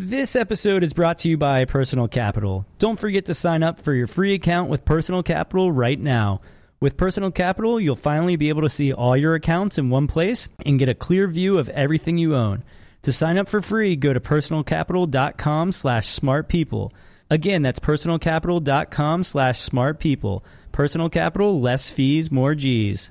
This episode is brought to you by Personal Capital. Don't forget to sign up for your free account with Personal Capital right now. With Personal Capital, you'll finally be able to see all your accounts in one place and get a clear view of everything you own. To sign up for free, go to personalcapital.com slash smartpeople. Again, that's personalcapital.com slash smartpeople. Personal Capital, less fees, more G's.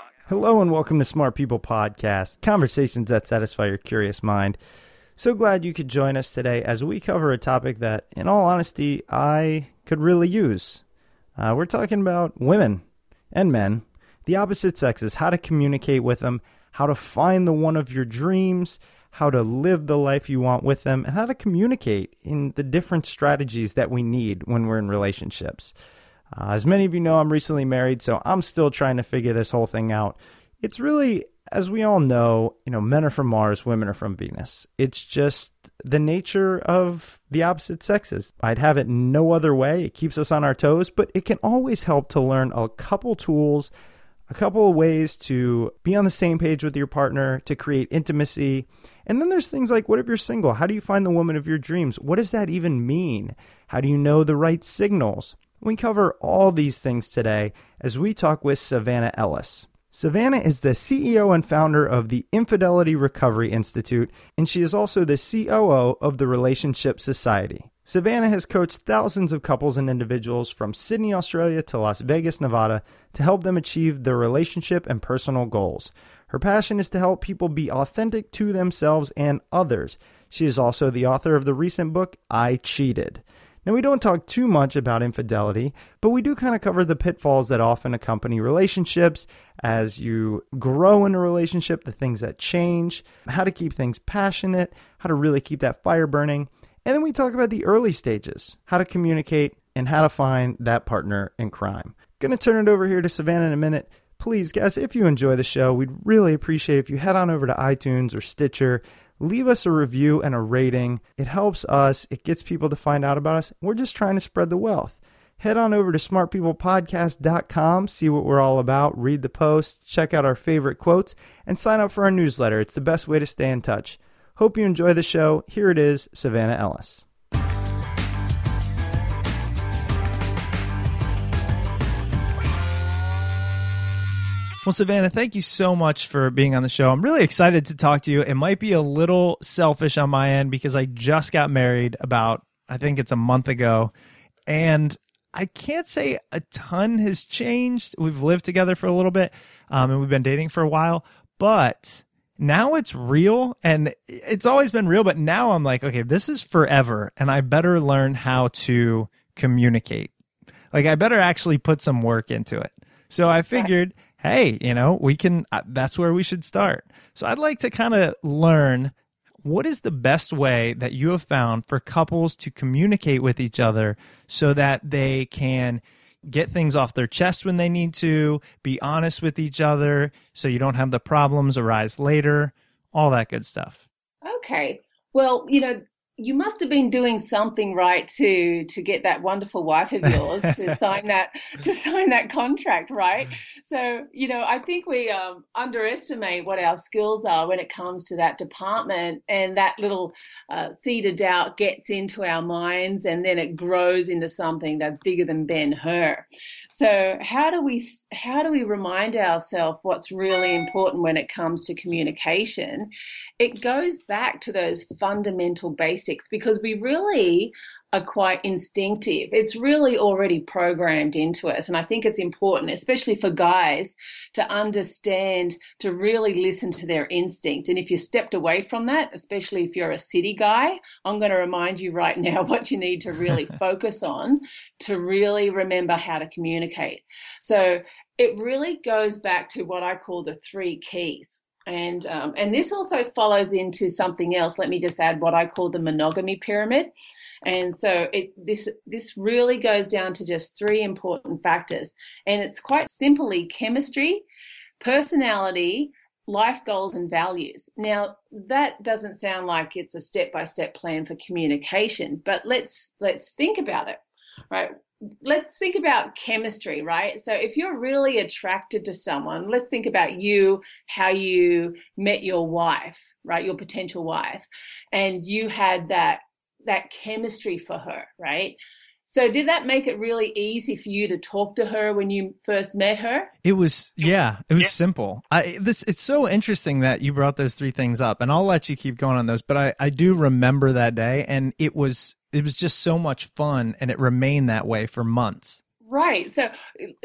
Hello and welcome to Smart People Podcast, conversations that satisfy your curious mind. So glad you could join us today as we cover a topic that, in all honesty, I could really use. Uh, we're talking about women and men, the opposite sexes, how to communicate with them, how to find the one of your dreams, how to live the life you want with them, and how to communicate in the different strategies that we need when we're in relationships. Uh, as many of you know, I'm recently married, so I'm still trying to figure this whole thing out. It's really, as we all know, you know, men are from Mars, women are from Venus. It's just the nature of the opposite sexes. I'd have it no other way. It keeps us on our toes, but it can always help to learn a couple tools, a couple of ways to be on the same page with your partner, to create intimacy. And then there's things like what if you're single? How do you find the woman of your dreams? What does that even mean? How do you know the right signals? We cover all these things today as we talk with Savannah Ellis. Savannah is the CEO and founder of the Infidelity Recovery Institute, and she is also the COO of the Relationship Society. Savannah has coached thousands of couples and individuals from Sydney, Australia to Las Vegas, Nevada to help them achieve their relationship and personal goals. Her passion is to help people be authentic to themselves and others. She is also the author of the recent book, I Cheated. Now, we don't talk too much about infidelity, but we do kind of cover the pitfalls that often accompany relationships as you grow in a relationship, the things that change, how to keep things passionate, how to really keep that fire burning. And then we talk about the early stages, how to communicate, and how to find that partner in crime. Gonna turn it over here to Savannah in a minute. Please, guys, if you enjoy the show, we'd really appreciate if you head on over to iTunes or Stitcher leave us a review and a rating. It helps us, it gets people to find out about us. We're just trying to spread the wealth. Head on over to smartpeoplepodcast.com, see what we're all about, read the posts, check out our favorite quotes, and sign up for our newsletter. It's the best way to stay in touch. Hope you enjoy the show. Here it is Savannah Ellis. Well, Savannah, thank you so much for being on the show. I'm really excited to talk to you. It might be a little selfish on my end because I just got married about, I think it's a month ago. And I can't say a ton has changed. We've lived together for a little bit um, and we've been dating for a while, but now it's real and it's always been real. But now I'm like, okay, this is forever and I better learn how to communicate. Like, I better actually put some work into it. So I figured, hey, you know, we can, uh, that's where we should start. So I'd like to kind of learn what is the best way that you have found for couples to communicate with each other so that they can get things off their chest when they need to, be honest with each other so you don't have the problems arise later, all that good stuff. Okay. Well, you know, you must have been doing something right to to get that wonderful wife of yours to sign that to sign that contract, right? So you know, I think we um, underestimate what our skills are when it comes to that department, and that little uh, seed of doubt gets into our minds, and then it grows into something that's bigger than Ben Hur. So how do we how do we remind ourselves what's really important when it comes to communication? It goes back to those fundamental basics because we really are quite instinctive. It's really already programmed into us. And I think it's important, especially for guys, to understand, to really listen to their instinct. And if you stepped away from that, especially if you're a city guy, I'm going to remind you right now what you need to really focus on to really remember how to communicate. So it really goes back to what I call the three keys and um, and this also follows into something else. Let me just add what I call the monogamy pyramid. And so it, this this really goes down to just three important factors, and it's quite simply chemistry, personality, life goals, and values. Now that doesn't sound like it's a step by step plan for communication, but let's let's think about it. Right, let's think about chemistry, right? So if you're really attracted to someone, let's think about you, how you met your wife, right? Your potential wife, and you had that that chemistry for her, right? So did that make it really easy for you to talk to her when you first met her? It was yeah, it was yeah. simple. I this it's so interesting that you brought those three things up and I'll let you keep going on those, but I I do remember that day and it was it was just so much fun and it remained that way for months. Right. So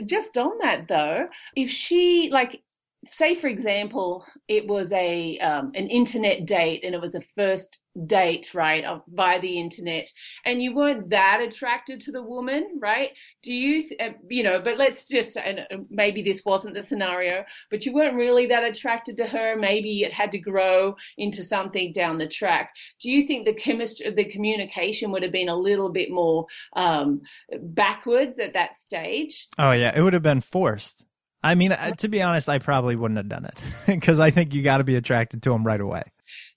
just on that though, if she like say for example it was a um, an internet date and it was a first date right by the internet and you weren't that attracted to the woman right? Do you uh, you know but let's just and uh, maybe this wasn't the scenario but you weren't really that attracted to her. Maybe it had to grow into something down the track. Do you think the chemistry the communication would have been a little bit more um, backwards at that stage? Oh yeah. It would have been forced I mean, to be honest, I probably wouldn't have done it because I think you got to be attracted to him right away.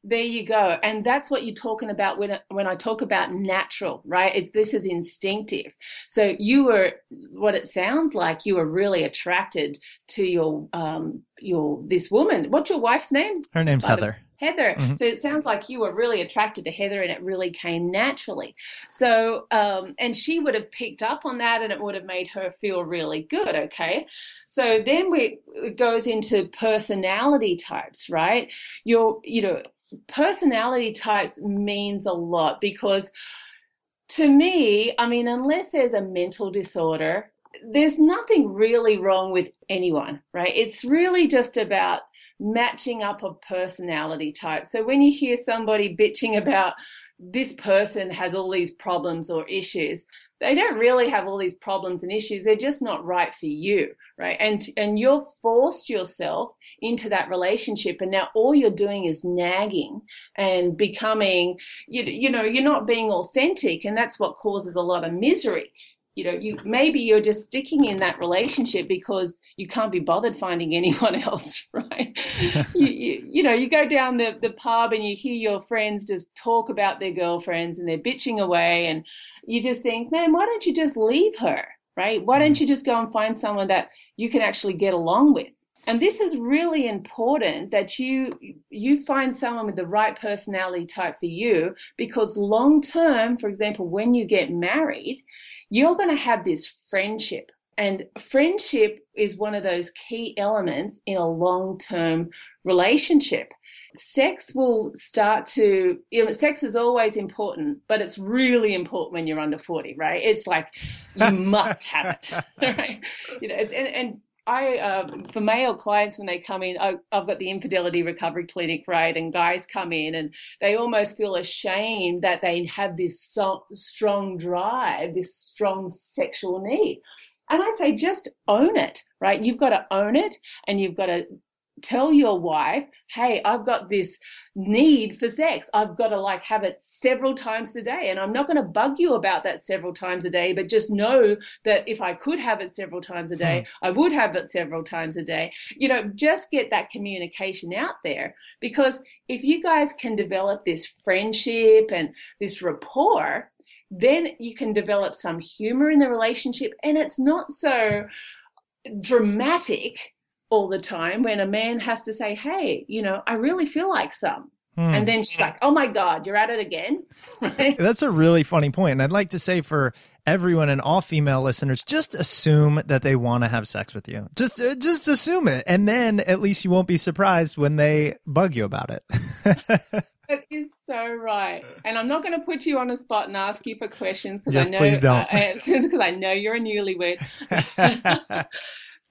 There you go, and that's what you're talking about when when I talk about natural, right? It, this is instinctive. So you were what it sounds like. You were really attracted to your um your this woman. What's your wife's name? Her name's Heather. Heather. Mm-hmm. So it sounds like you were really attracted to Heather and it really came naturally. So, um, and she would have picked up on that and it would have made her feel really good. Okay. So then we, it goes into personality types, right? Your, you know, personality types means a lot because to me, I mean, unless there's a mental disorder, there's nothing really wrong with anyone, right? It's really just about matching up of personality type. So when you hear somebody bitching about this person has all these problems or issues, they don't really have all these problems and issues. They're just not right for you, right? And and you're forced yourself into that relationship, and now all you're doing is nagging and becoming, you, you know, you're not being authentic, and that's what causes a lot of misery you know you maybe you're just sticking in that relationship because you can't be bothered finding anyone else right? You, you, you, know you go down the, the pub and you hear your friends just talk about their girlfriends and they're bitching away and you just think man why don't you just leave her? Right? Why don't mm. you just go and find someone that you can actually get along with? And this is really important that you you find someone with the right personality type for you because long term for example when you get married you're going to have this friendship And friendship is one of those key elements in a long term relationship. Sex will start to, you know, sex is always important, but it's really important when you're under 40, right? It's like you must have it, right? You know, and, and I, um, for male clients, when they come in, I, have got the infidelity recovery clinic, right? And guys come in and they almost feel ashamed that they have this so, strong drive, this strong sexual need. And I say, just own it, right? You've got to own it and you've got to tell your wife, hey, I've got this need for sex. I've got to like have it several times a day. And I'm not going to bug you about that several times a day, but just know that if I could have it several times a day, hmm. I would have it several times a day. You know, just get that communication out there because if you guys can develop this friendship and this rapport, then you can develop some humor in the relationship and it's not so dramatic all the time when a man has to say, Hey, you know, I really feel like some. Hmm. And then she's like, Oh my God, you're at it again. That's a really funny point. And I'd like to say for everyone and all female listeners, just assume that they want to have sex with you. Just, uh, just assume it. And then at least you won't be surprised when they bug you about it. That is so right. And I'm not going to put you on a spot and ask you for questions because yes, I know please don't. because uh, I know you're a newlywed.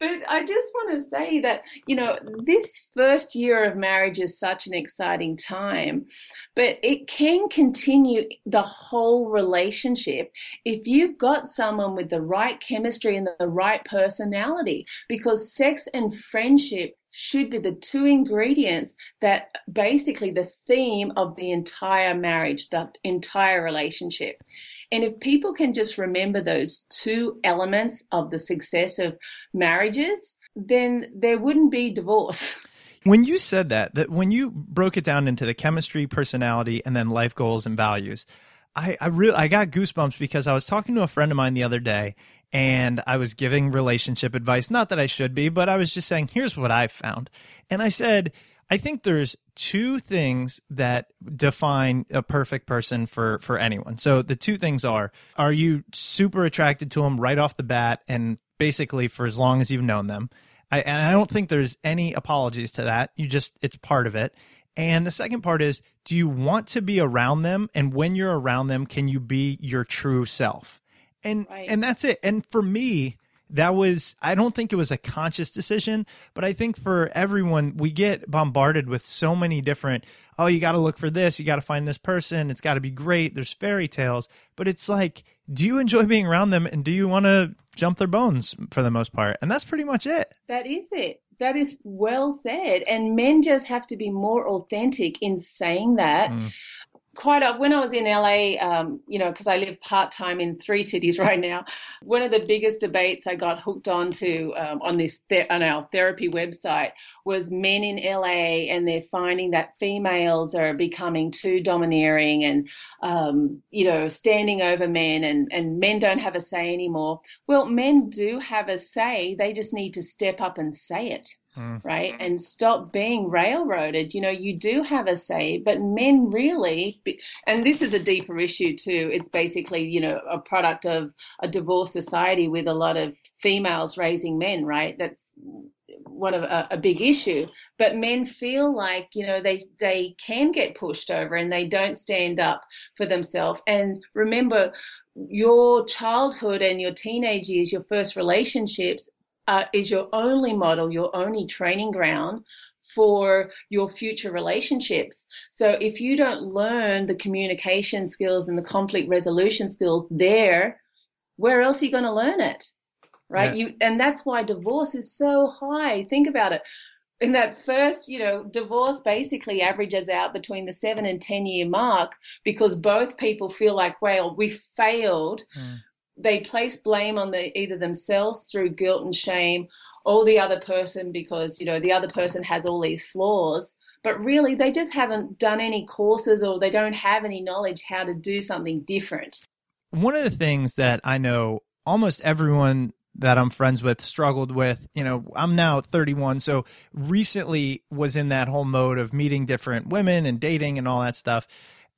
But I just want to say that, you know, this first year of marriage is such an exciting time, but it can continue the whole relationship if you've got someone with the right chemistry and the right personality, because sex and friendship should be the two ingredients that basically the theme of the entire marriage, the entire relationship. And if people can just remember those two elements of the success of marriages, then there wouldn't be divorce. When you said that, that when you broke it down into the chemistry, personality, and then life goals and values, I, I really I got goosebumps because I was talking to a friend of mine the other day and I was giving relationship advice. Not that I should be, but I was just saying, here's what I found. And I said, I think there's two things that define a perfect person for for anyone. So the two things are: are you super attracted to them right off the bat, and basically for as long as you've known them? I, and I don't think there's any apologies to that. You just it's part of it. And the second part is: do you want to be around them? And when you're around them, can you be your true self? And right. and that's it. And for me, that was i don't think it was a conscious decision but i think for everyone we get bombarded with so many different oh you got to look for this you got to find this person it's got to be great there's fairy tales but it's like do you enjoy being around them and do you want to jump their bones for the most part? And that's pretty much it. That is it. That is well said. And men just have to be more authentic in saying that. Mm quite a, when I was in LA, um, you know, because I live part time in three cities right now. One of the biggest debates I got hooked onto um, on this on our therapy website was men in LA, and they're finding that females are becoming too domineering and um, you know standing over men, and and men don't have a say anymore. Well, men do have a say. They just need to step up and say it mm. right? And stop being railroaded. You know, you do have a say, but men really, and this is a deeper issue too. It's basically, you know, a product of a divorced society with a lot of females raising men, right? That's one of a, a, big issue. But men feel like you know they they can get pushed over and they don't stand up for themselves. And remember, your childhood and your teenage years, your first relationships uh, is your only model, your only training ground for your future relationships. So if you don't learn the communication skills and the conflict resolution skills there, where else are you going to learn it? Right? Yeah. You and that's why divorce is so high. Think about it. In that first, you know, divorce basically averages out between the seven and 10 year mark because both people feel like, well, we failed. Mm they place blame on the either themselves through guilt and shame or the other person because you know the other person has all these flaws but really they just haven't done any courses or they don't have any knowledge how to do something different one of the things that i know almost everyone that I'm friends with struggled with. You know, I'm now 31, so recently was in that whole mode of meeting different women and dating and all that stuff.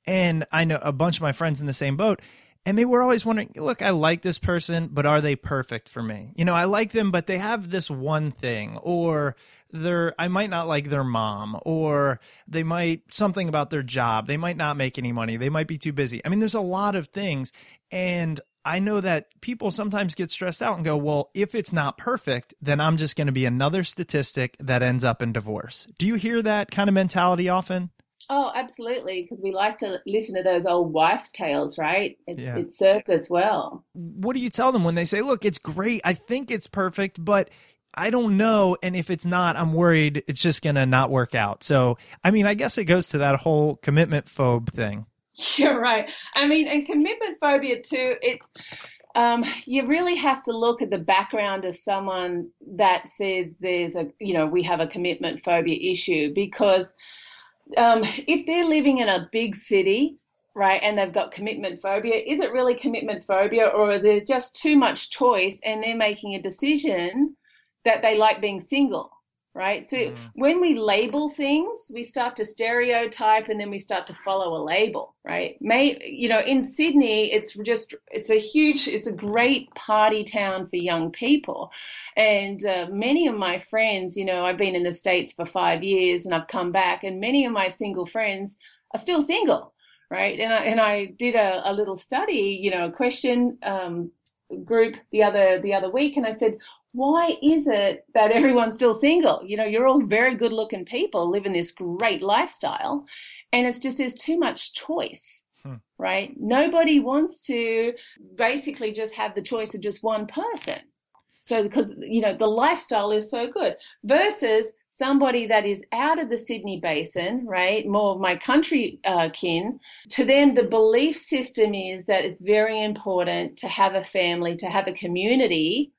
And I know a bunch of my friends in the same boat and they were always wondering, look, I like this person, but are they perfect for me? You know, I like them, but they have this one thing, or they're, I might not like their mom, or they might, something about their job. They might not make any money. They might be too busy. I mean, there's a lot of things. And I know that people sometimes get stressed out and go, well, if it's not perfect, then I'm just going to be another statistic that ends up in divorce. Do you hear that kind of mentality often? Oh, absolutely, because we like to listen to those old wife tales, right? It, Yeah. it serves us well. What do you tell them when they say, look, it's great. I think it's perfect, but I don't know. And if it's not, I'm worried it's just going to not work out. So, I mean, I guess it goes to that whole commitment phobe thing. You're right. I mean, and commitment phobia too, it's um, you really have to look at the background of someone that says there's a, you know, we have a commitment phobia issue because um, if they're living in a big city, right, and they've got commitment phobia, is it really commitment phobia or are there just too much choice and they're making a decision that they like being single? Right. So when we label things, we start to stereotype and then we start to follow a label. Right. May, you know, in Sydney, it's just, it's a huge, it's a great party town for young people. And uh, many of my friends, you know, I've been in the States for five years and I've come back, and many of my single friends are still single. Right. And I, and I did a, a little study, you know, a question um, group the other, the other week. And I said, why is it that everyone's still single? You know, you're all very good looking people living this great lifestyle. And it's just there's too much choice, right? Nobody wants to basically just have the choice of just one person. So, because, you know, the lifestyle is so good versus somebody that is out of the Sydney basin, right? More of my country uh, kin. To them, the belief system is that it's very important to have a family, to have a community,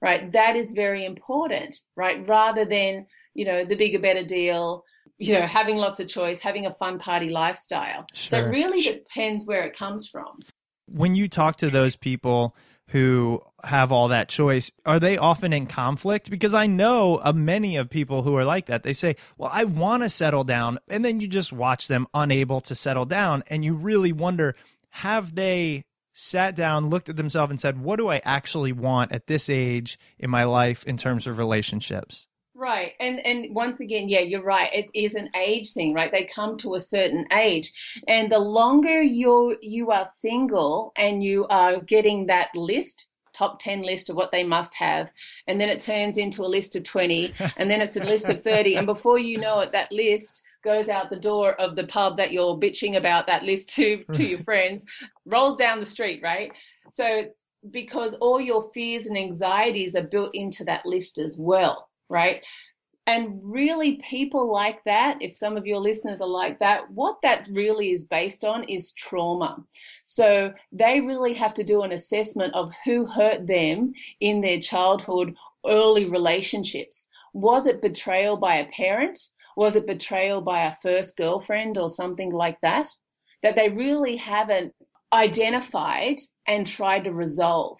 right? That is very important, right? Rather than, you know, the bigger, better deal, you know, having lots of choice, having a fun party lifestyle. So it really depends where it comes from. When you talk to those people who have all that choice, are they often in conflict? Because I know of many of people who are like that. They say, Well, I want to settle down. And then you just watch them unable to settle down. And you really wonder, have they sat down, looked at themselves, and said, What do I actually want at this age in my life in terms of relationships? Right. And and once again, yeah, you're right. It is an age thing, right? They come to a certain age. And the longer you you are single and you are getting that list, top 10 list of what they must have, and then it turns into a list of 20, and then it's a list of 30, and before you know it that list goes out the door of the pub that you're bitching about that list to to your mm. friends, rolls down the street, right? So because all your fears and anxieties are built into that list as well, right? And really, people like that, if some of your listeners are like that, what that really is based on is trauma. So they really have to do an assessment of who hurt them in their childhood, early relationships. Was it betrayal by a parent? Was it betrayal by a first girlfriend or something like that? That they really haven't identified and tried to resolve.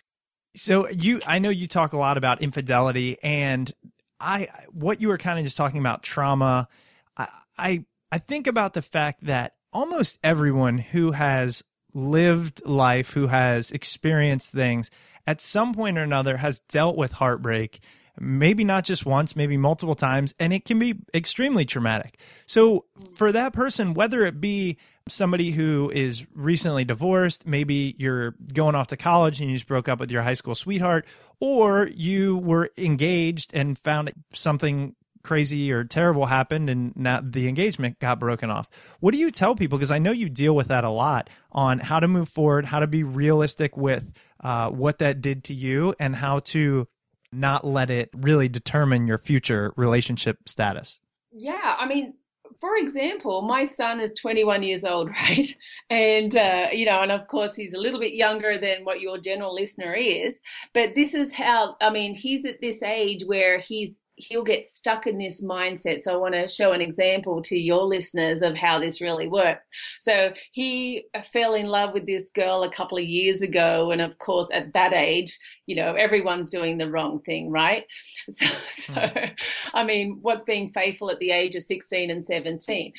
So you, I know you talk a lot about infidelity, and I, what you were kind of just talking about trauma. I, I, I think about the fact that almost everyone who has lived life, who has experienced things, at some point or another has dealt with heartbreak. Maybe not just once, maybe multiple times, and it can be extremely traumatic. So, for that person, whether it be somebody who is recently divorced, maybe you're going off to college and you just broke up with your high school sweetheart, or you were engaged and found something crazy or terrible happened and now the engagement got broken off. What do you tell people? Because I know you deal with that a lot on how to move forward, how to be realistic with uh, what that did to you, and how to not let it really determine your future relationship status. Yeah, I mean, for example, my son is 21 years old, right? And, uh, you know, and of course, he's a little bit younger than what your general listener is. But this is how, I mean, he's at this age where he's, he'll get stuck in this mindset. So I want to show an example to your listeners of how this really works. So he fell in love with this girl a couple of years ago. And of course, at that age, you know, everyone's doing the wrong thing, right? So, so hmm. I mean, what's being faithful at the age of 16 and 17?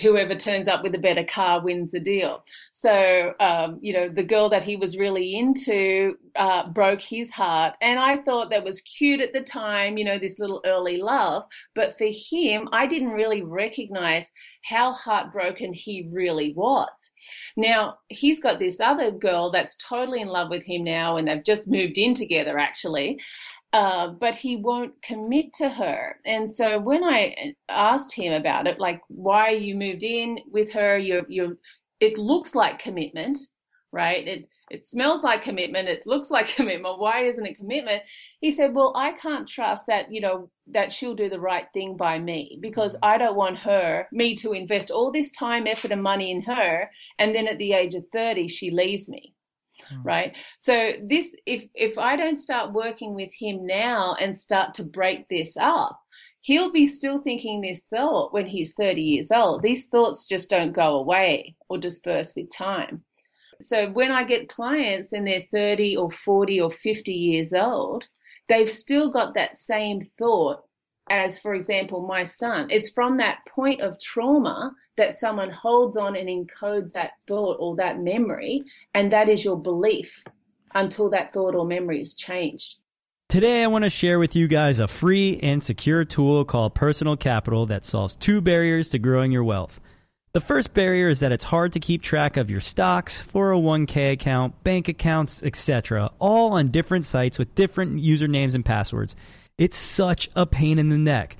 Whoever turns up with a better car wins the deal. So, um, you know, the girl that he was really into uh, broke his heart. And I thought that was cute at the time, you know, this little early love. But for him, I didn't really recognize how heartbroken he really was. Now, he's got this other girl that's totally in love with him now, and they've just moved in together, actually. Uh, but he won't commit to her. And so when I asked him about it, like, why you moved in with her, you're, you're, it looks like commitment, right? It, it smells like commitment. It looks like commitment. Why isn't it commitment? He said, well, I can't trust that, you know, that she'll do the right thing by me because mm. I don't want her, me to invest all this time, effort and money in her. And then at the age of 30, she leaves me mm. right? So this if if i don't start working with him now and start to break this up he'll be still thinking this thought when he's 30 years old. These thoughts just don't go away or disperse with time. So when i get clients and they're 30 or 40 or 50 years old they've still got that same thought as for example my son. It's from that point of trauma that someone holds on and encodes that thought or that memory, and that is your belief until that thought or memory is changed. Today, I want to share with you guys a free and secure tool called Personal Capital that solves two barriers to growing your wealth. The first barrier is that it's hard to keep track of your stocks, 401k account, bank accounts, etc., all on different sites with different usernames and passwords. It's such a pain in the neck.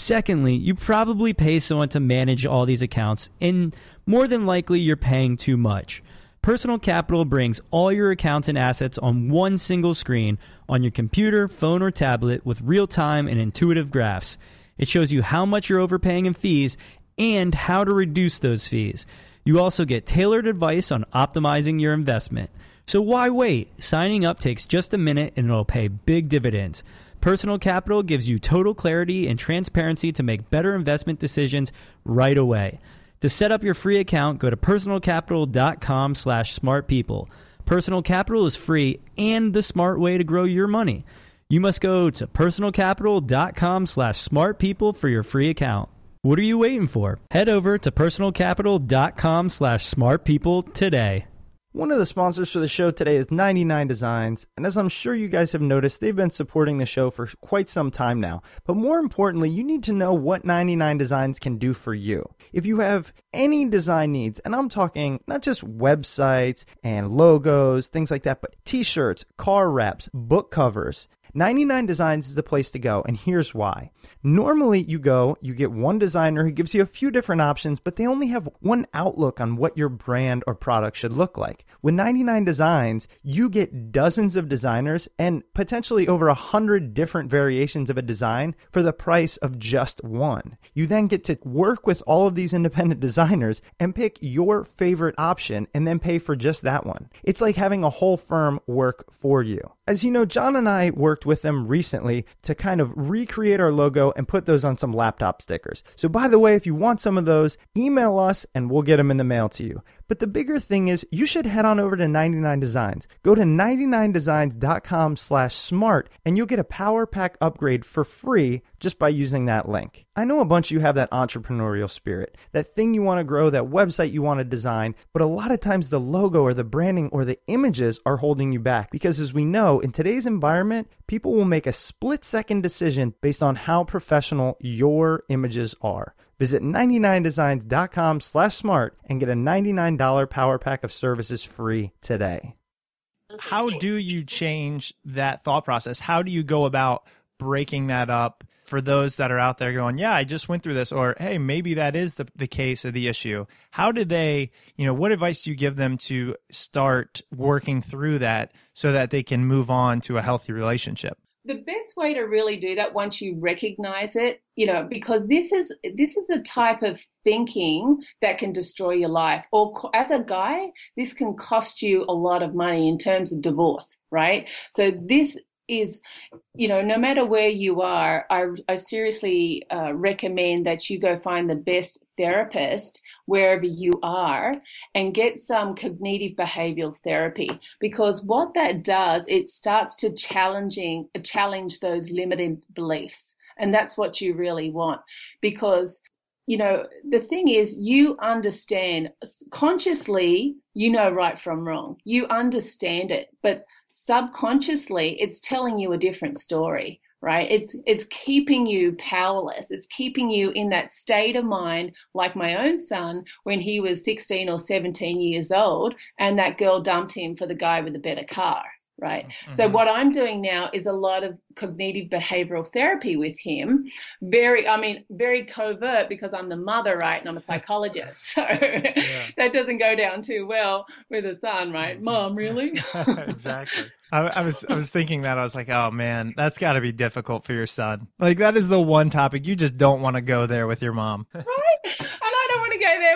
Secondly, you probably pay someone to manage all these accounts, and more than likely, you're paying too much. Personal Capital brings all your accounts and assets on one single screen on your computer, phone, or tablet with real time and intuitive graphs. It shows you how much you're overpaying in fees and how to reduce those fees. You also get tailored advice on optimizing your investment. So why wait? Signing up takes just a minute and it'll pay big dividends. Personal Capital gives you total clarity and transparency to make better investment decisions right away. To set up your free account, go to personalcapital.com slash smartpeople. Personal Capital is free and the smart way to grow your money. You must go to personalcapital.com slash smartpeople for your free account. What are you waiting for? Head over to personalcapital.com slash smartpeople today. One of the sponsors for the show today is 99 Designs, and as I'm sure you guys have noticed, they've been supporting the show for quite some time now. But more importantly, you need to know what 99 Designs can do for you. If you have any design needs, and I'm talking not just websites and logos, things like that, but t shirts, car wraps, book covers, 99 Designs is the place to go, and here's why. Normally, you go, you get one designer who gives you a few different options, but they only have one outlook on what your brand or product should look like. With 99 Designs, you get dozens of designers and potentially over a hundred different variations of a design for the price of just one. You then get to work with all of these independent designers and pick your favorite option and then pay for just that one. It's like having a whole firm work for you. As you know, John and I worked with them recently to kind of recreate our logo and put those on some laptop stickers. So, by the way, if you want some of those, email us and we'll get them in the mail to you. But the bigger thing is you should head on over to 99 Designs. Go to 99designs.com slash smart and you'll get a power pack upgrade for free just by using that link. I know a bunch of you have that entrepreneurial spirit, that thing you want to grow, that website you want to design, but a lot of times the logo or the branding or the images are holding you back because as we know, in today's environment, people will make a split second decision based on how professional your images are. Visit 99designs.com slash smart and get a $99 power pack of services free today. How do you change that thought process? How do you go about breaking that up for those that are out there going, yeah, I just went through this, or hey, maybe that is the, the case of the issue. How do they, you know, what advice do you give them to start working through that so that they can move on to a healthy relationship? The best way to really do that once you recognize it you know because this is this is a type of thinking that can destroy your life or as a guy this can cost you a lot of money in terms of divorce right? So this is, you know, no matter where you are, I, I seriously uh, recommend that you go find the best therapist wherever you are and get some cognitive behavioral therapy because what that does, it starts to challenging challenge those limiting beliefs. And that's what you really want because you know, the thing is, you understand consciously, you know right from wrong. You understand it, but subconsciously, it's telling you a different story right it's it's keeping you powerless it's keeping you in that state of mind like my own son when he was 16 or 17 years old and that girl dumped him for the guy with the better car right? Mm-hmm. So what I'm doing now is a lot of cognitive behavioral therapy with him. Very, I mean, very covert because I'm the mother, right? And I'm a psychologist. So yeah. that doesn't go down too well with a son, right? Mm-hmm. Mom, really? exactly. I, I, was I was thinking that I was like, oh man, that's got to be difficult for your son. Like that is the one topic you just don't want to go there with your mom. right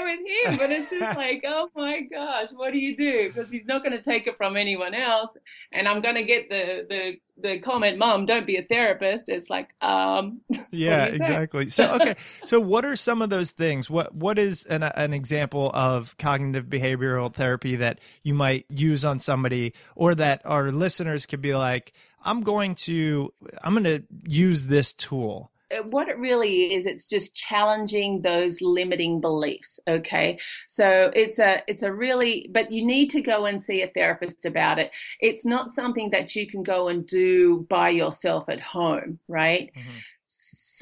with him, but it's just like, oh my gosh, what do you do? Because he's not going to take it from anyone else, and I'm going to get the the the comment, "Mom, don't be a therapist." It's like, um, yeah, exactly. So okay, so what are some of those things? What what is an an example of cognitive behavioral therapy that you might use on somebody, or that our listeners could be like, I'm going to I'm going to use this tool what it really is it's just challenging those limiting beliefs okay? So it's a it's a really but you need to go and see a therapist about it. It's not something that you can go and do by yourself at home right? Mm-hmm.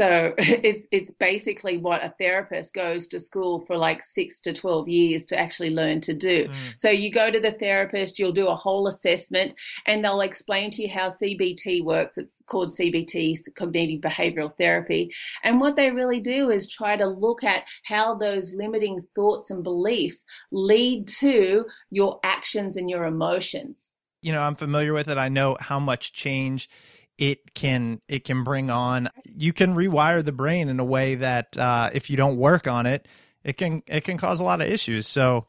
So it's it's basically what a therapist goes to school for like six to twelve years to actually learn to do. Mm. So you go to the therapist, you'll do a whole assessment, and they'll explain to you how CBT works. It's called CBT, cognitive behavioral therapy. And what they really do is try to look at how those limiting thoughts and beliefs lead to your actions and your emotions. You know, I'm familiar with it. I know how much change it can it can bring on you can rewire the brain in a way that uh, if you don't work on it it can it can cause a lot of issues. So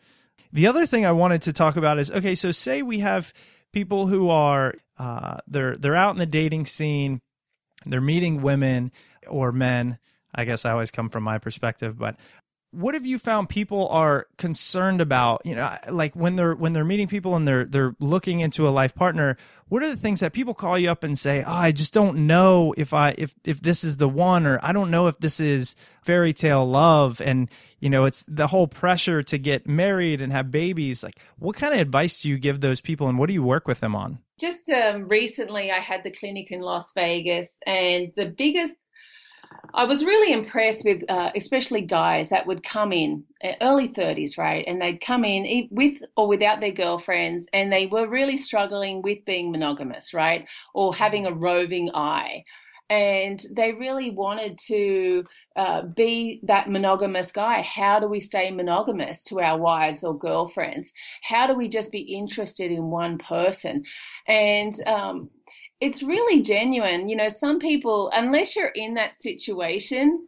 the other thing i wanted to talk about is okay so say we have people who are uh, they're they're out in the dating scene they're meeting women or men. I guess i always come from my perspective but what have you found people are concerned about? You know like when they're when they're meeting people and they're they're looking into a life partner what are the things that people call you up and say oh i just don't know if i if if this is the one or i don't know if this is fairy tale love and you know it's the whole pressure to get married and have babies. Like what kind of advice do you give those people and what do you work with them on? Just um, recently i had the clinic in las vegas and the biggest I was really impressed with, uh, especially guys that would come in uh, early 30s, right? And they'd come in with or without their girlfriends, and they were really struggling with being monogamous, right? Or having a roving eye. And they really wanted to uh, be that monogamous guy. How do we stay monogamous to our wives or girlfriends? How do we just be interested in one person? And um, it's really genuine. You know, some people, unless you're in that situation,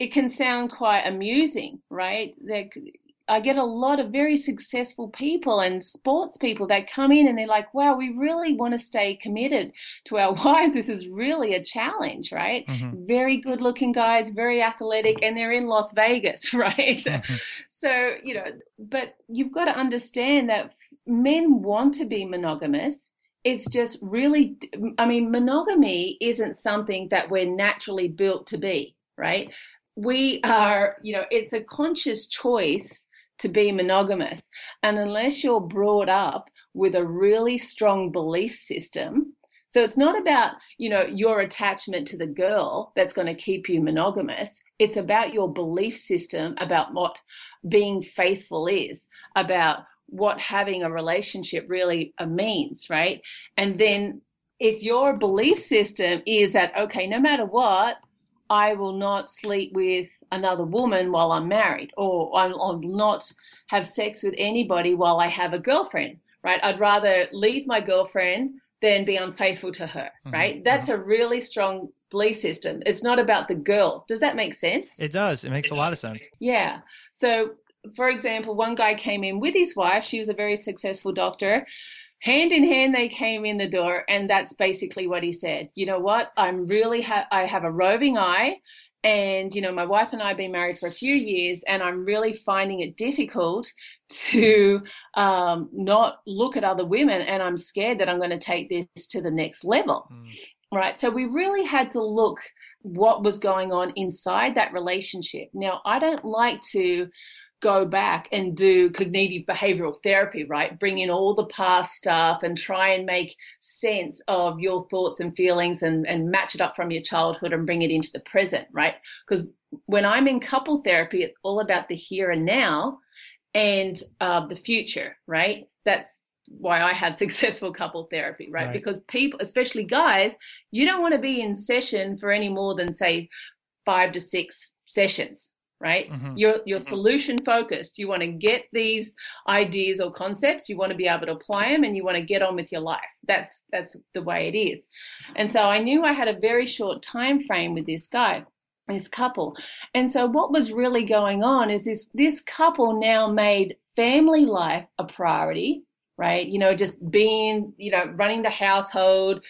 it can sound quite amusing, right? Like, I get a lot of very successful people and sports people that come in and they're like, wow, we really want to stay committed to our wives. This is really a challenge, right? Mm-hmm. Very good looking guys, very athletic, and they're in Las Vegas, right? Mm-hmm. So, you know, but you've got to understand that men want to be monogamous it's just really i mean monogamy isn't something that we're naturally built to be right? We are you know it's a conscious choice to be monogamous. And unless you're brought up with a really strong belief system so it's not about you know your attachment to the girl that's going to keep you monogamous. It's about your belief system about what being faithful is about what having a relationship really uh, means, right? And then if your belief system is that, okay, no matter what, I will not sleep with another woman while I'm married, or I'll not have sex with anybody while I have a girlfriend, right? I'd rather leave my girlfriend than be unfaithful to her, mm-hmm. right? That's mm-hmm. a really strong belief system. It's not about the girl. Does that make sense? It does. It makes a lot of sense. Yeah. So for example, one guy came in with his wife. She was a very successful doctor. Hand in hand, they came in the door, and that's basically what he said. You know what? I'm really ha- I have a roving eye, and you know my wife and I have been married for a few years, and I'm really finding it difficult to um, not look at other women, and I'm scared that I'm going to take this to the next level. Mm. Right. So we really had to look what was going on inside that relationship. Now, I don't like to go back and do cognitive behavioral therapy, right? Bring in all the past stuff and try and make sense of your thoughts and feelings and, and match it up from your childhood and bring it into the present, right? Because when I'm in couple therapy, it's all about the here and now and uh, the future, right? That's why I have successful couple therapy, right? right? Because people, especially guys, you don't want to be in session for any more than say five to six sessions right? Mm-hmm. you're you're mm-hmm. solution focused. You want to get these ideas or concepts. You want to be able to apply them and you want to get on with your life. That's that's the way it is. And so i knew i had a very short time frame with this guy this couple. And so what was really going on is this this couple now made family life a priority right? You know just being you know running the household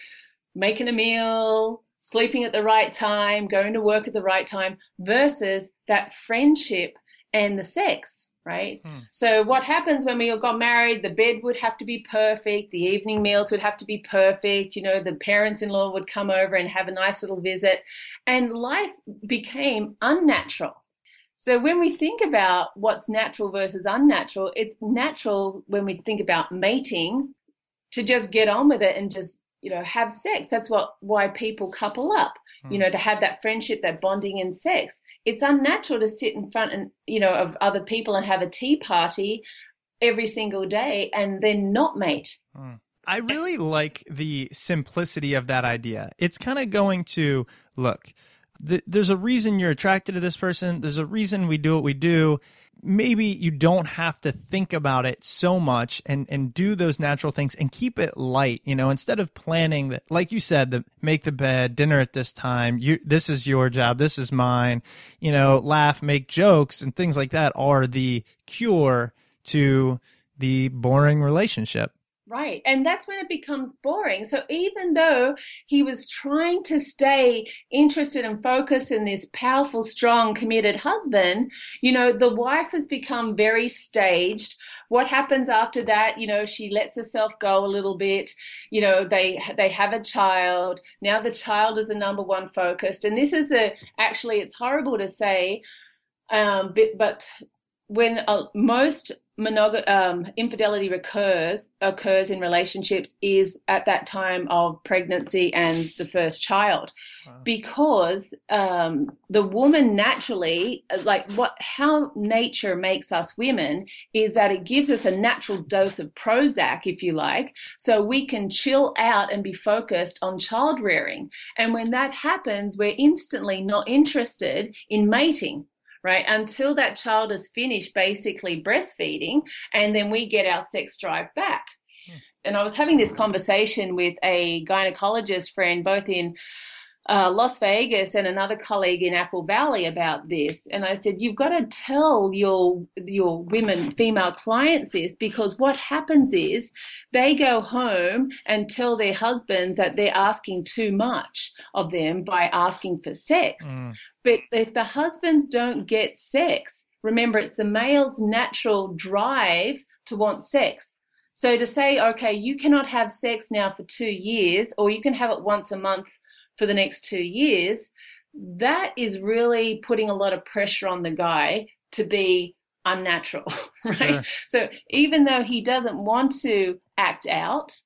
making a meal sleeping at the right time, going to work at the right time, versus that friendship and the sex, right? Hmm. So, what happens when we all got married? The bed would have to be perfect, the evening meals would have to be perfect, you know, the parents in law would come over and have a nice little visit, and life became unnatural. So, when we think about what's natural versus unnatural, it's natural when we think about mating to just get on with it and just you know have sex. That's what why people couple up you hmm. know to have that friendship that bonding in sex. It's unnatural to sit in front and you know of other people and have a tea party every single day and then not mate. Hmm. i really like the simplicity of that idea. It's kind of going to look th- there's a reason you're attracted to this person. There's a reason we do what we do maybe you don't have to think about it so much and and do those natural things and keep it light you know instead of planning that like you said the make the bed dinner at this time you this is your job this is mine you know laugh make jokes and things like that are the cure to the boring relationship Right. And that's when it becomes boring. So even though he was trying to stay interested and focused in this powerful, strong, committed husband, you know, the wife has become very staged. What happens after that? You know, she lets herself go a little bit. You know, they they have a child. Now the child is the number one focused. And this is a actually it's horrible to say, um, but, but when uh, most monog- um, infidelity recurs occurs in relationships is at that time of pregnancy and the first child. Wow. because um, the woman naturally like what how nature makes us women is that it gives us a natural dose of prozac if you like so we can chill out and be focused on child rearing. And when that happens we're instantly not interested in mating right? Until that child is finished basically breastfeeding, and then we get our sex drive back. Hmm. And I was having this conversation with a gynecologist friend, both in uh, Las Vegas and another colleague in Apple Valley about this, and I said, "You've got to tell your your women, female clients this because what happens is they go home and tell their husbands that they're asking too much of them by asking for sex. Mm. But if the husbands don't get sex, remember it's the male's natural drive to want sex. So to say, okay, you cannot have sex now for two years, or you can have it once a month for the next two years, that is really putting a lot of pressure on the guy to be unnatural, right? Sure. So even though he doesn't want to act out,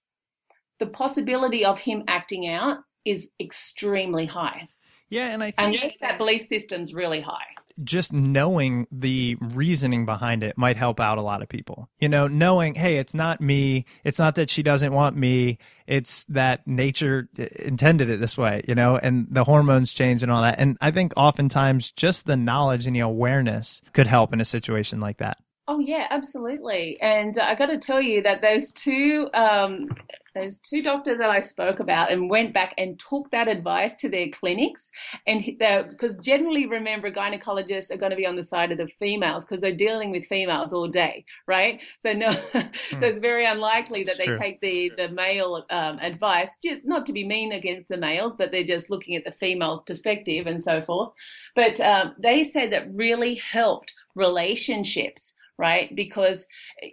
the possibility of him acting out is extremely high. Yeah, and I think and yes, that belief system's really high. Just knowing the reasoning behind it might help out a lot of people. You know, knowing, hey, it's not me. It's not that she doesn't want me. It's that nature intended it this way, you know, and the hormones change and all that. And I think oftentimes just the knowledge and the awareness could help in a situation like that. Oh yeah, absolutely. And uh, I got to tell you that those two um, those two doctors that I spoke about and went back and took that advice to their clinics. And because generally, remember, gynecologists are going to be on the side of the females because they're dealing with females all day, right? So no, hmm. so it's very unlikely that it's they true. take the the male um, advice, just not to be mean against the males, but they're just looking at the female's perspective and so forth. But um, they said that really helped relationships right? Because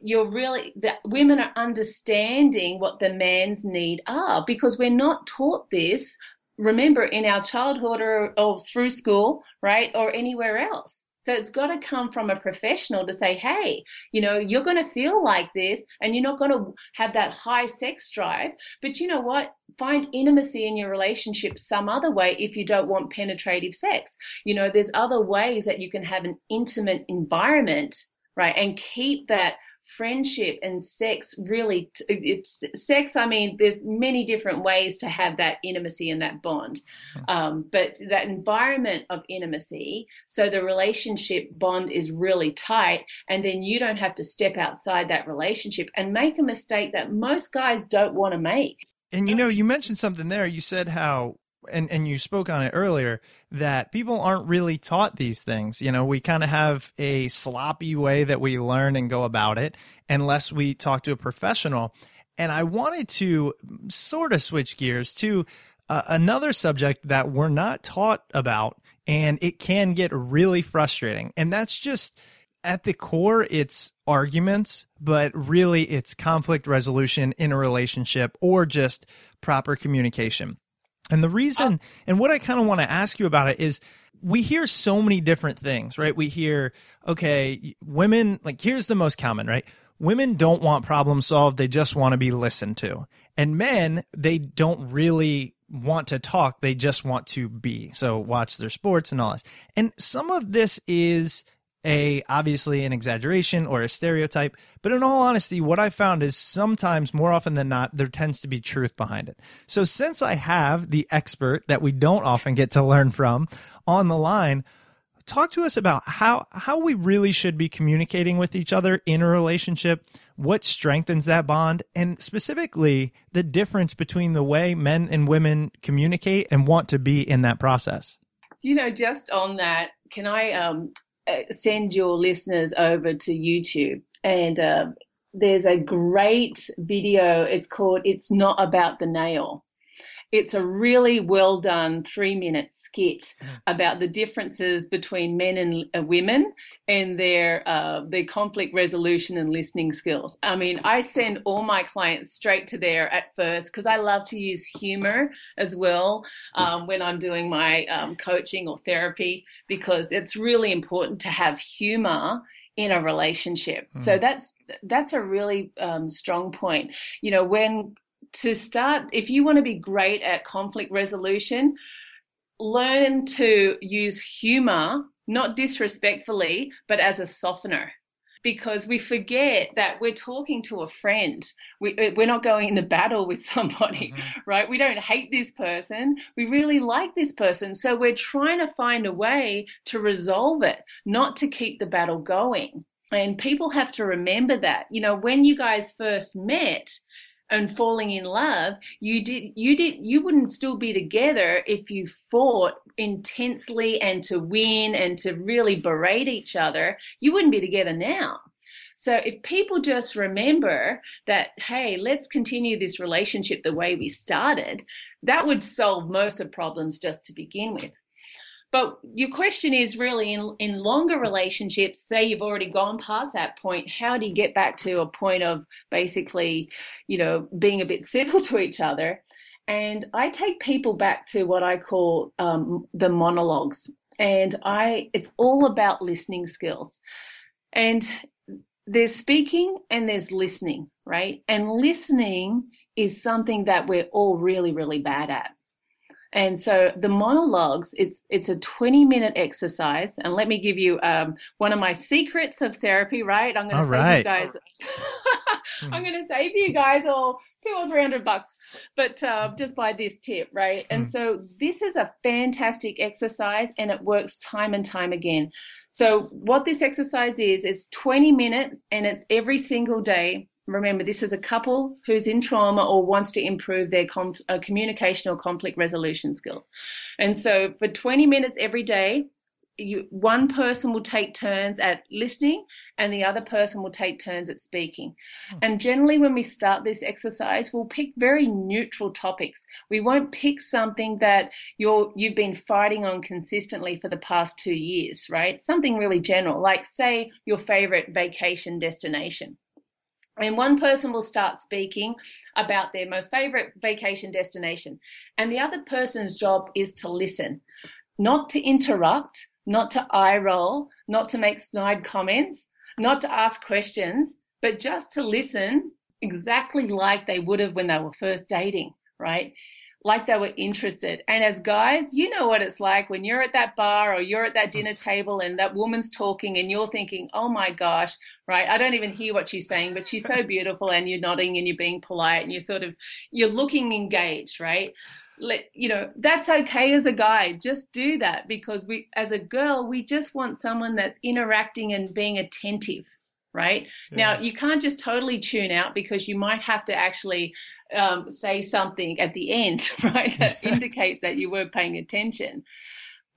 you're really, the women are understanding what the man's need are because we're not taught this remember in our childhood or, or through school, right, or anywhere else. So it's got to come from a professional to say, hey, you know, you're going to feel like this and you're not going to have that high sex drive. But you know what? Find intimacy in your relationship some other way if you don't want penetrative sex. You know, there's other ways that you can have an intimate environment, right? And keep that friendship and sex really it's sex i mean there's many different ways to have that intimacy and that bond. Um, but that environment of intimacy so the relationship bond is really tight and then you don't have to step outside that relationship and make a mistake that most guys don't want to make. And you know you mentioned something there. You said how and and you spoke on it earlier that people aren't really taught these things. You know, we kind of have a sloppy way that we learn and go about it unless we talk to a professional. And I wanted to sort of switch gears to uh, another subject that we're not taught about and it can get really frustrating. And that's just at the core it's arguments, but really it's conflict resolution in a relationship or just proper communication. And the reason, oh. and what I kind of want to ask you about it is we hear so many different things, right? We hear, okay, women, like, here's the most common, right? Women don't want problem solved. They just want to be listened to. And men, they don't really want to talk. They just want to be. So watch their sports and all this. And some of this is a obviously an exaggeration or a stereotype but in all honesty what i found is sometimes more often than not there tends to be truth behind it. So since i have the expert that we don't often get to learn from on the line talk to us about how how we really should be communicating with each other in a relationship what strengthens that bond and specifically the difference between the way men and women communicate and want to be in that process. You know just on that can i um send your listeners over to YouTube, and uh, there's a great video. It's called "It's Not About the Nail." It's a really well done three minute skit about the differences between men and uh, women and their uh, their conflict resolution and listening skills. I mean, I send all my clients straight to there at first because I love to use humor as well um, when I'm doing my um, coaching or therapy because it's really important to have humor in a relationship. Mm. So that's that's a really um, strong point. You know, when to start, if you want to be great at conflict resolution, learn to use humor, not disrespectfully, but as a softener. Because we forget that we're talking to a friend. We, we're not going into battle with somebody, mm-hmm. right? We don't hate this person. We really like this person. So we're trying to find a way to resolve it, not to keep the battle going. And people have to remember that. You know, when you guys first met, and falling in love you did you did you wouldn't still be together if you fought intensely and to win and to really berate each other. You wouldn't be together now. So if people just remember that hey let's continue this relationship the way we started that would solve most of problems just to begin with but your question is really in, in longer relationships, say you've already gone past that point, how do you get back to a point of basically, you know, being a bit civil to each other? And I take people back to what I call um, the monologues. And I, it's all about listening skills. And there's speaking and there's listening, right? And listening is something that we're all really, really bad at. And so the monologues, it's it's a 20 minute exercise. And let me give you um, one of my secrets of therapy, right? I'm going to save right. you guys. I'm going to save you guys all two or three hundred bucks, but uh, just by this tip, right? And hmm. so this is a fantastic exercise, and it works time and time again. So what this exercise is, it's 20 minutes, and it's every single day remember this is a couple who's in trauma or wants to improve their com- uh, communication or conflict resolution skills and so for 20 minutes every day you, one person will take turns at listening and the other person will take turns at speaking. Hmm. And generally, when we start this exercise, we'll pick very neutral topics. We won't pick something that you're, you've been fighting on consistently for the past two years, right? Something really general, like, say, your favorite vacation destination and one person will start speaking about their most favorite vacation destination. And the other person's job is to listen, not to interrupt, not to eye roll, not to make snide comments, not to ask questions, but just to listen exactly like they would have when they were first dating, right? Like they were interested. And as guys, you know what it's like when you're at that bar or you're at that mm. dinner table and that woman's talking and you're thinking, oh my gosh, right? I don't even hear what she's saying, but she's so beautiful and you're nodding and you're being polite and you're sort of, you're looking engaged, right? Let, you know, that's okay as a guy. Just do that because we, as a girl, we just want someone that's interacting and being attentive right? Yeah. Now, you can't just totally tune out because you might have to actually um, say something at the end, right, that indicates that you were paying attention.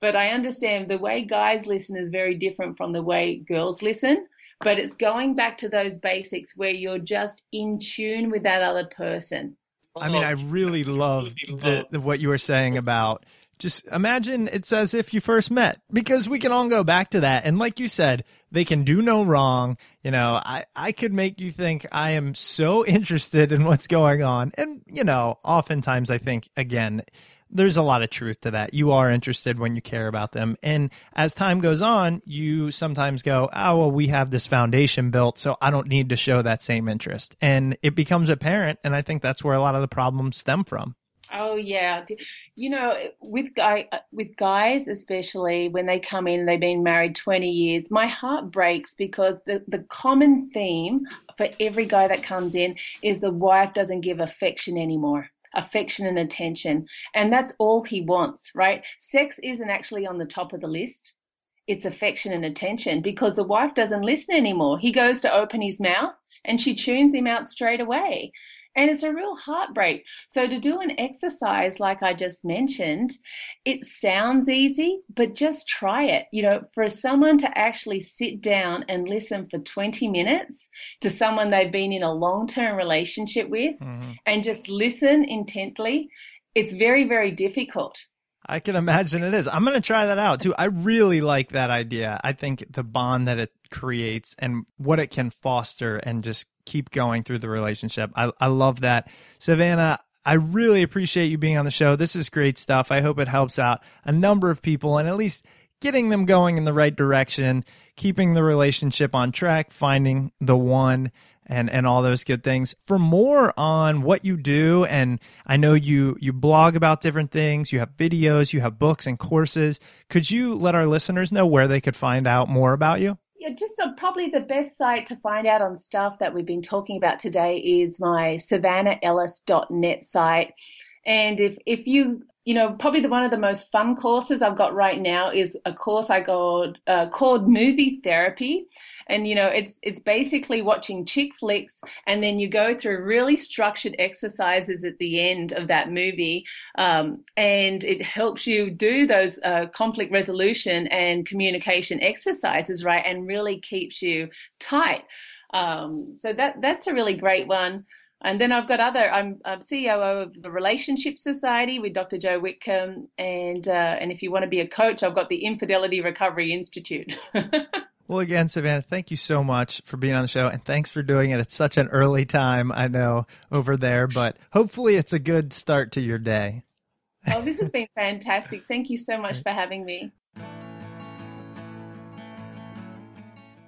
But I understand the way guys listen is very different from the way girls listen. But it's going back to those basics where you're just in tune with that other person. I mean, I really love the, the, what you were saying about just imagine it's as if you first met because we can all go back to that. And like you said, they can do no wrong. You know, I, I could make you think I am so interested in what's going on. And, you know, oftentimes I think, again, there's a lot of truth to that. You are interested when you care about them. And as time goes on, you sometimes go, oh, well, we have this foundation built, so I don't need to show that same interest. And it becomes apparent. And I think that's where a lot of the problems stem from. Oh yeah, you know, with guy uh, with guys especially when they come in, they've been married twenty years. My heart breaks because the the common theme for every guy that comes in is the wife doesn't give affection anymore affection and attention. And that's all he wants, right? Sex isn't actually on the top of the list. It's affection and attention because the wife doesn't listen anymore. He goes to open his mouth and she tunes him out straight away. And it's a real heartbreak. So, to do an exercise like I just mentioned, it sounds easy, but just try it. You know, for someone to actually sit down and listen for 20 minutes to someone they've been in a long term relationship with mm-hmm. and just listen intently, it's very, very difficult. I can imagine it is. I'm going to try that out too. I really like that idea. I think the bond that it creates and what it can foster and just keep going through the relationship. I, I love that. Savannah, I really appreciate you being on the show. This is great stuff. I hope it helps out a number of people and at least getting them going in the right direction, keeping the relationship on track, finding the one and and all those good things. For more on what you do and I know you you blog about different things, you have videos, you have books and courses. Could you let our listeners know where they could find out more about you? Yeah, just uh, probably the best site to find out on stuff that we've been talking about today is my savannahellis.net site. And if if you you know, probably the one of the most fun courses I've got right now is a course I got uh, called Movie Therapy, and you know, it's it's basically watching chick flicks, and then you go through really structured exercises at the end of that movie, um, and it helps you do those uh, conflict resolution and communication exercises, right, and really keeps you tight. Um, so that that's a really great one. And then I've got other. I'm, I'm CEO of the Relationship Society with Dr. Joe Whitcomb, and uh, and if you want to be a coach, I've got the Infidelity Recovery Institute. well, again, Savannah, thank you so much for being on the show, and thanks for doing it at such an early time. I know over there, but hopefully, it's a good start to your day. oh, this has been fantastic. Thank you so much for having me.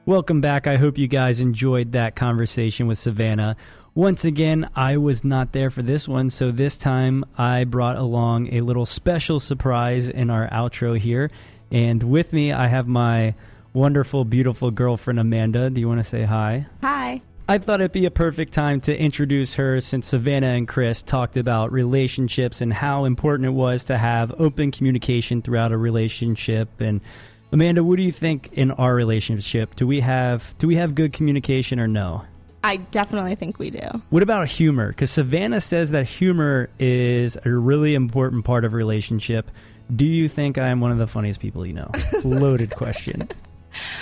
Welcome back. I hope you guys enjoyed that conversation with Savannah. Once again, I was not there for this one, so this time I brought along a little special surprise in our outro here. And with me, I have my wonderful, beautiful girlfriend, Amanda. Do you want to say hi? Hi. I thought it'd be a perfect time to introduce her since Savannah and Chris talked about relationships and how important it was to have open communication throughout a relationship. And Amanda, what do you think in our relationship? Do we have do we have good communication or no? I definitely think we do. What about humor? Because Savannah says that humor is a really important part of a relationship. Do you think I am one of the funniest people you know? Loaded question.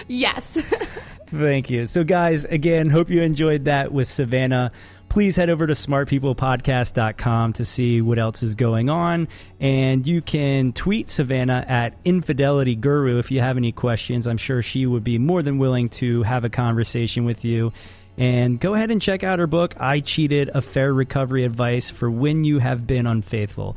Yes. Thank you. So, guys, again, hope you enjoyed that with Savannah. Please head over to smartpeoplepodcast.com to see what else is going on. And you can tweet Savannah at Infidelity Guru if you have any questions. I'm sure she would be more than willing to have a conversation with you. And go ahead and check out her book, I Cheated Affair Recovery Advice for When You Have Been Unfaithful.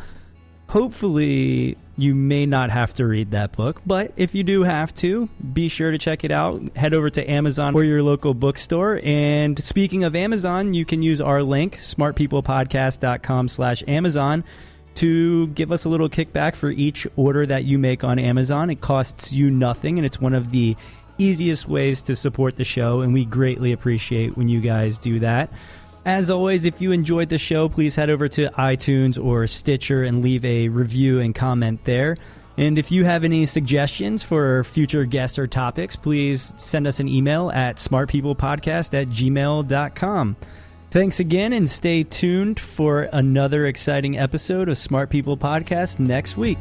Hopefully, you may not have to read that book, but if you do have to, be sure to check it out. Head over to Amazon or your local bookstore. And speaking of Amazon, you can use our link, smartpeoplepodcast.com slash Amazon, to give us a little kickback for each order that you make on Amazon. It costs you nothing, and it's one of the easiest ways to support the show, and we greatly appreciate when you guys do that. As always, if you enjoyed the show, please head over to iTunes or Stitcher and leave a review and comment there. And if you have any suggestions for future guests or topics, please send us an email at smartpeoplepodcast at gmail.com. Thanks again and stay tuned for another exciting episode of Smart People Podcast next week.